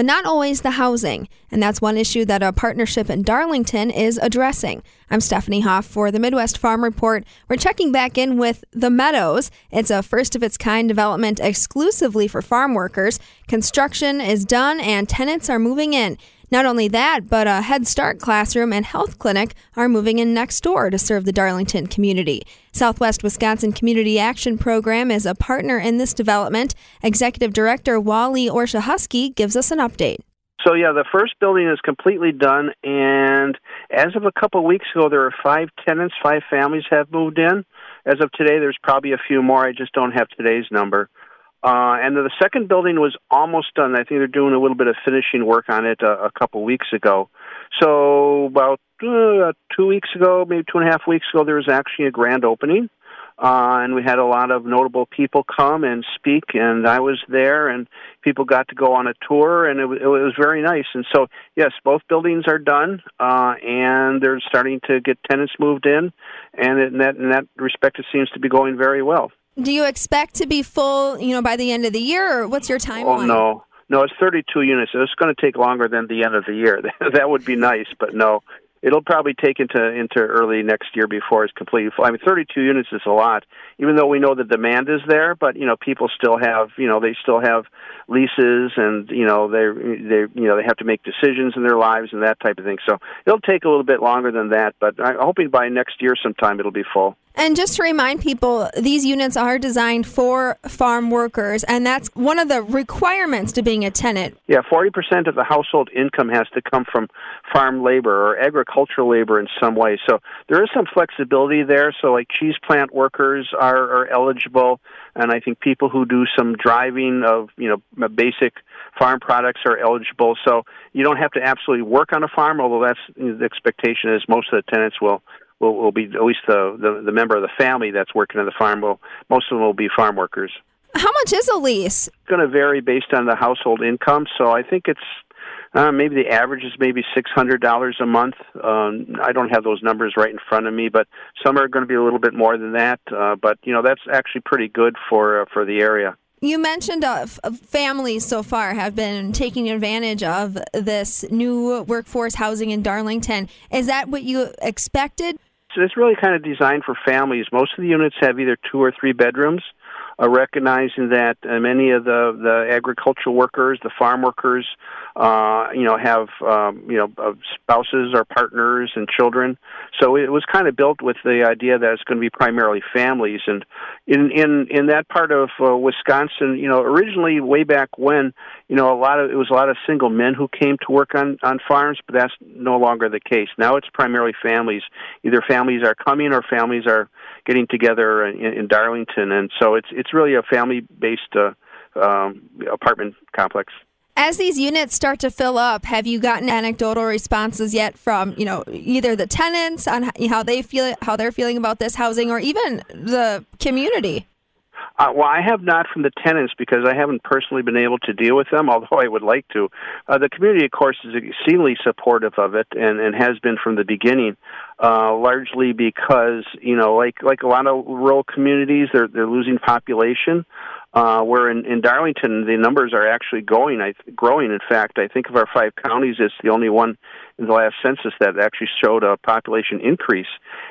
but not always the housing. And that's one issue that a partnership in Darlington is addressing. I'm Stephanie Hoff for the Midwest Farm Report. We're checking back in with The Meadows. It's a first of its kind development exclusively for farm workers. Construction is done and tenants are moving in. Not only that, but a Head Start classroom and health clinic are moving in next door to serve the Darlington community. Southwest Wisconsin Community Action Program is a partner in this development. Executive Director Wally Orzechowski gives us an update. So yeah, the first building is completely done, and as of a couple of weeks ago, there are five tenants, five families have moved in. As of today, there's probably a few more. I just don't have today's number. Uh, and the second building was almost done. I think they're doing a little bit of finishing work on it a, a couple weeks ago. So about uh, two weeks ago, maybe two and a half weeks ago, there was actually a grand opening. Uh, and we had a lot of notable people come and speak, and I was there, and people got to go on a tour, and it, it was very nice. And so, yes, both buildings are done, uh, and they're starting to get tenants moved in, and in that in that respect, it seems to be going very well. Do you expect to be full, you know, by the end of the year, or what's your oh, timeline? Oh no, no, it's 32 units. It's going to take longer than the end of the year. that would be nice, but no, it'll probably take into into early next year before it's completely full. I mean, 32 units is a lot, even though we know the demand is there. But you know, people still have you know they still have leases, and you know they they you know they have to make decisions in their lives and that type of thing. So it'll take a little bit longer than that. But I'm hoping by next year sometime it'll be full. And just to remind people, these units are designed for farm workers, and that's one of the requirements to being a tenant. Yeah, 40% of the household income has to come from farm labor or agricultural labor in some way. So there is some flexibility there. So, like cheese plant workers are, are eligible, and I think people who do some driving of, you know, basic farm products are eligible. So you don't have to absolutely work on a farm, although that's the expectation is most of the tenants will will, will be at least the, the the member of the family that's working on the farm. Will most of them will be farm workers. How much is a lease? It's going to vary based on the household income. So I think it's uh, maybe the average is maybe six hundred dollars a month. Um, I don't have those numbers right in front of me, but some are going to be a little bit more than that. Uh, but you know that's actually pretty good for uh, for the area. You mentioned uh, families so far have been taking advantage of this new workforce housing in Darlington. Is that what you expected? So it's really kind of designed for families. Most of the units have either two or three bedrooms, uh, recognizing that uh, many of the the agricultural workers, the farm workers, uh, you know, have um, you know uh, spouses or partners and children. So it was kind of built with the idea that it's going to be primarily families. And in in in that part of uh, Wisconsin, you know, originally way back when, you know, a lot of it was a lot of single men who came to work on on farms, but that's no longer the case. Now it's primarily families. Either families are coming or families are getting together in, in Darlington, and so it's it's really a family based uh, um, apartment complex. As these units start to fill up, have you gotten anecdotal responses yet from you know either the tenants on how they feel, how they're feeling about this housing, or even the community? Uh, well, I have not from the tenants because I haven't personally been able to deal with them, although I would like to. Uh, the community, of course, is exceedingly supportive of it and, and has been from the beginning, uh, largely because, you know, like, like a lot of rural communities, they're, they're losing population. Uh, where in, in Darlington the numbers are actually growing. I growing. In fact, I think of our five counties, it's the only one in the last census that actually showed a population increase,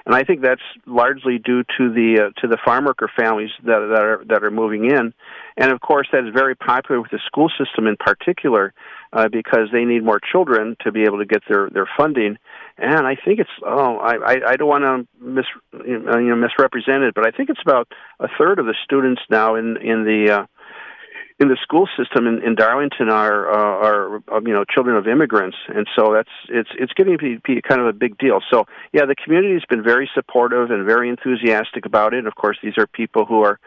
and I think that's largely due to the uh, to the farm worker families that that are that are moving in, and of course that is very popular with the school system in particular, uh, because they need more children to be able to get their their funding and I think it's oh I I, I don't want to mis you know misrepresent it, but I think it's about a third of the students now in in the uh, in the school system in, in Darlington are uh, are you know children of immigrants, and so that's it's it's getting to be kind of a big deal. So yeah, the community has been very supportive and very enthusiastic about it. Of course, these are people who are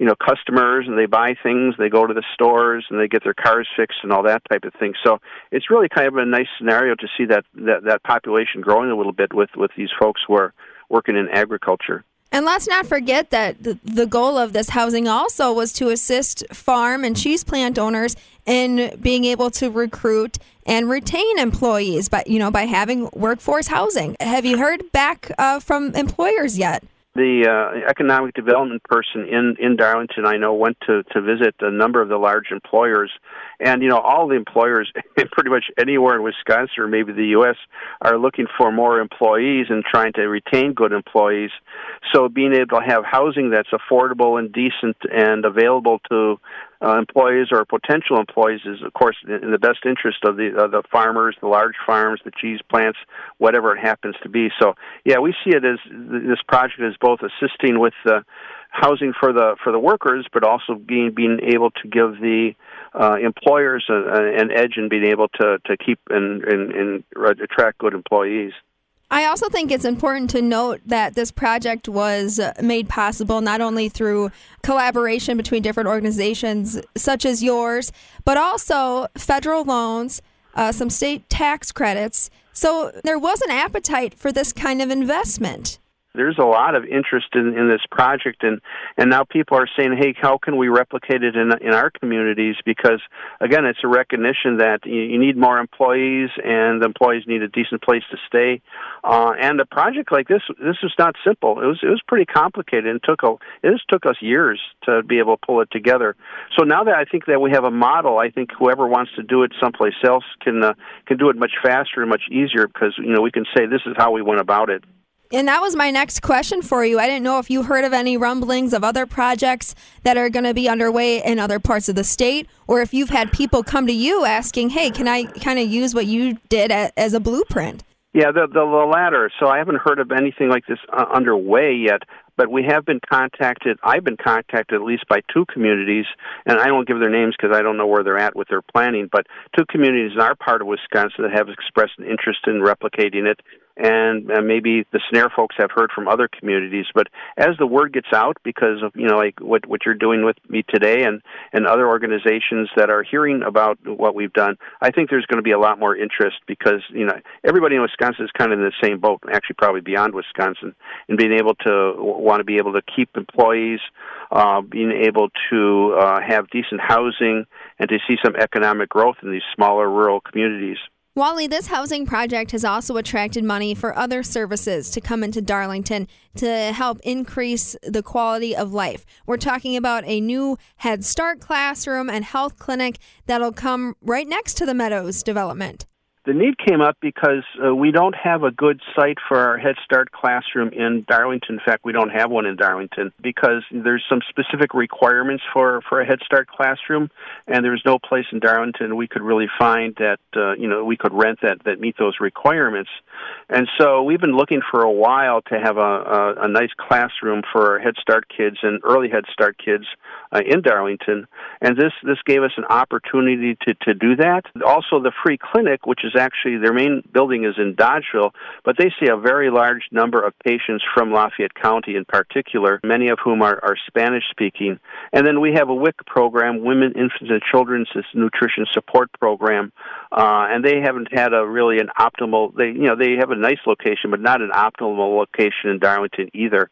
you know customers and they buy things they go to the stores and they get their cars fixed and all that type of thing so it's really kind of a nice scenario to see that that, that population growing a little bit with with these folks who are working in agriculture And let's not forget that the goal of this housing also was to assist farm and cheese plant owners in being able to recruit and retain employees but you know by having workforce housing. Have you heard back uh, from employers yet? The uh, economic development person in in Darlington I know went to to visit a number of the large employers. And you know all the employers pretty much anywhere in Wisconsin or maybe the US are looking for more employees and trying to retain good employees. So being able to have housing that's affordable and decent and available to uh, employees or potential employees is, of course, in the best interest of the uh, the farmers, the large farms, the cheese plants, whatever it happens to be. So, yeah, we see it as this project is both assisting with the housing for the for the workers, but also being being able to give the uh, employers a, a, an edge in being able to to keep and, and, and attract good employees. I also think it's important to note that this project was uh, made possible not only through collaboration between different organizations such as yours, but also federal loans, uh, some state tax credits. So there was an appetite for this kind of investment there's a lot of interest in, in this project and and now people are saying hey how can we replicate it in in our communities? Because again it's a recognition that you, you need more employees and employees need a decent place to stay. Uh, and a project like this this was not simple. It was it was pretty complicated and took a it just took us years to be able to pull it together. So now that I think that we have a model I think whoever wants to do it someplace else can uh, can do it much faster and much easier because you know we can say this is how we went about it and that was my next question for you. I didn't know if you heard of any rumblings of other projects that are going to be underway in other parts of the state, or if you've had people come to you asking, hey, can I kind of use what you did as a blueprint? Yeah, the, the, the latter. So I haven't heard of anything like this uh, underway yet, but we have been contacted. I've been contacted at least by two communities, and I don't give their names because I don't know where they're at with their planning. But two communities in our part of Wisconsin that have expressed an interest in replicating it and maybe the snare folks have heard from other communities. But as the word gets out because of you know like what what you're doing with me today and and other organizations that are hearing about what we've done i think there's going to be a lot more interest because you know everybody in wisconsin is kind of in the same boat actually probably beyond wisconsin and being able to want to be able to keep employees uh, being able to uh, have decent housing and to see some economic growth in these smaller rural communities Wally, this housing project has also attracted money for other services to come into Darlington to help increase the quality of life. We're talking about a new Head Start classroom and health clinic that'll come right next to the Meadows development the need came up because uh, we don't have a good site for our Head Start classroom in Darlington. In fact, we don't have one in Darlington because there's some specific requirements for, for a Head Start classroom, and there's no place in Darlington we could really find that uh, you know we could rent that that meet those requirements. And so we've been looking for a while to have a, a, a nice classroom for our Head Start kids and early Head Start kids uh, in Darlington, and this this gave us an opportunity to to do that. Also, the free clinic, which is actually their main building is in Dodgeville, but they see a very large number of patients from Lafayette County in particular, many of whom are, are Spanish speaking. And then we have a WIC program, Women, Infants, and Children's Nutrition Support Program, uh, and they haven't had a really an optimal. They you know they have a nice location, but not an optimal location in Darlington either.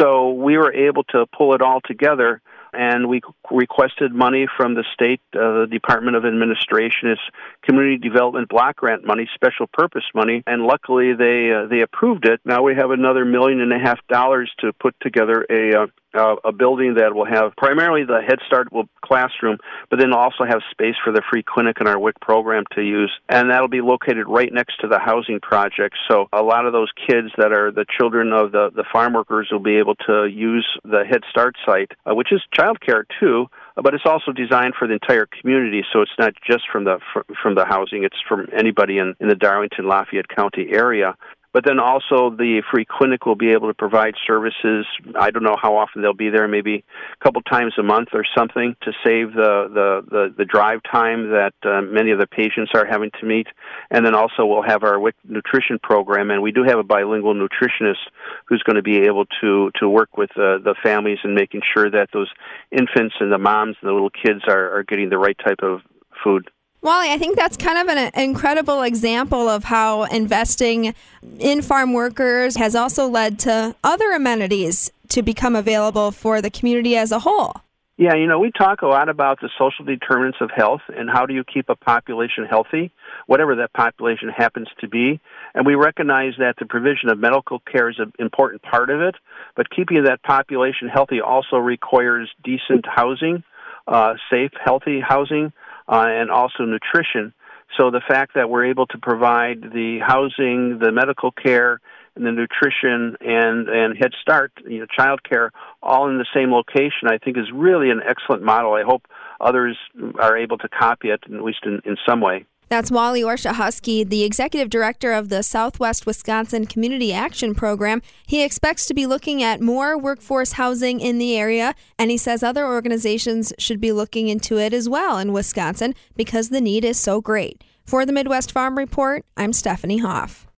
So we were able to pull it all together and we requested money from the state, uh, Department of Administration, it's community development block grant money, special purpose money, and luckily they uh, they approved it. Now we have another million and a half dollars to put together a uh, uh, a building that will have primarily the Head Start classroom, but then also have space for the free clinic and our WIC program to use. And that'll be located right next to the housing project. So a lot of those kids that are the children of the, the farm workers will be able to use the Head Start site, uh, which is childcare too but it's also designed for the entire community. So it's not just from the from the housing; it's from anybody in in the Darlington Lafayette County area. But then also the free clinic will be able to provide services. I don't know how often they'll be there, maybe a couple times a month or something to save the the the, the drive time that uh, many of the patients are having to meet. And then also we'll have our WIC nutrition program, and we do have a bilingual nutritionist who's going to be able to to work with uh, the families and making sure that those infants and the moms and the little kids are, are getting the right type of food. Wally, I think that's kind of an incredible example of how investing in farm workers has also led to other amenities to become available for the community as a whole? Yeah, you know, we talk a lot about the social determinants of health and how do you keep a population healthy, whatever that population happens to be. And we recognize that the provision of medical care is an important part of it, but keeping that population healthy also requires decent housing, uh, safe, healthy housing, uh, and also nutrition. So the fact that we're able to provide the housing, the medical care, and the nutrition and and Head Start, you know, child care, all in the same location, I think is really an excellent model. I hope others are able to copy it, at least in, in some way. That's Wally Orzechowski, the executive director of the Southwest Wisconsin Community Action Program. He expects to be looking at more workforce housing in the area, and he says other organizations should be looking into it as well in Wisconsin because the need is so great. For the Midwest Farm Report, I'm Stephanie Hoff.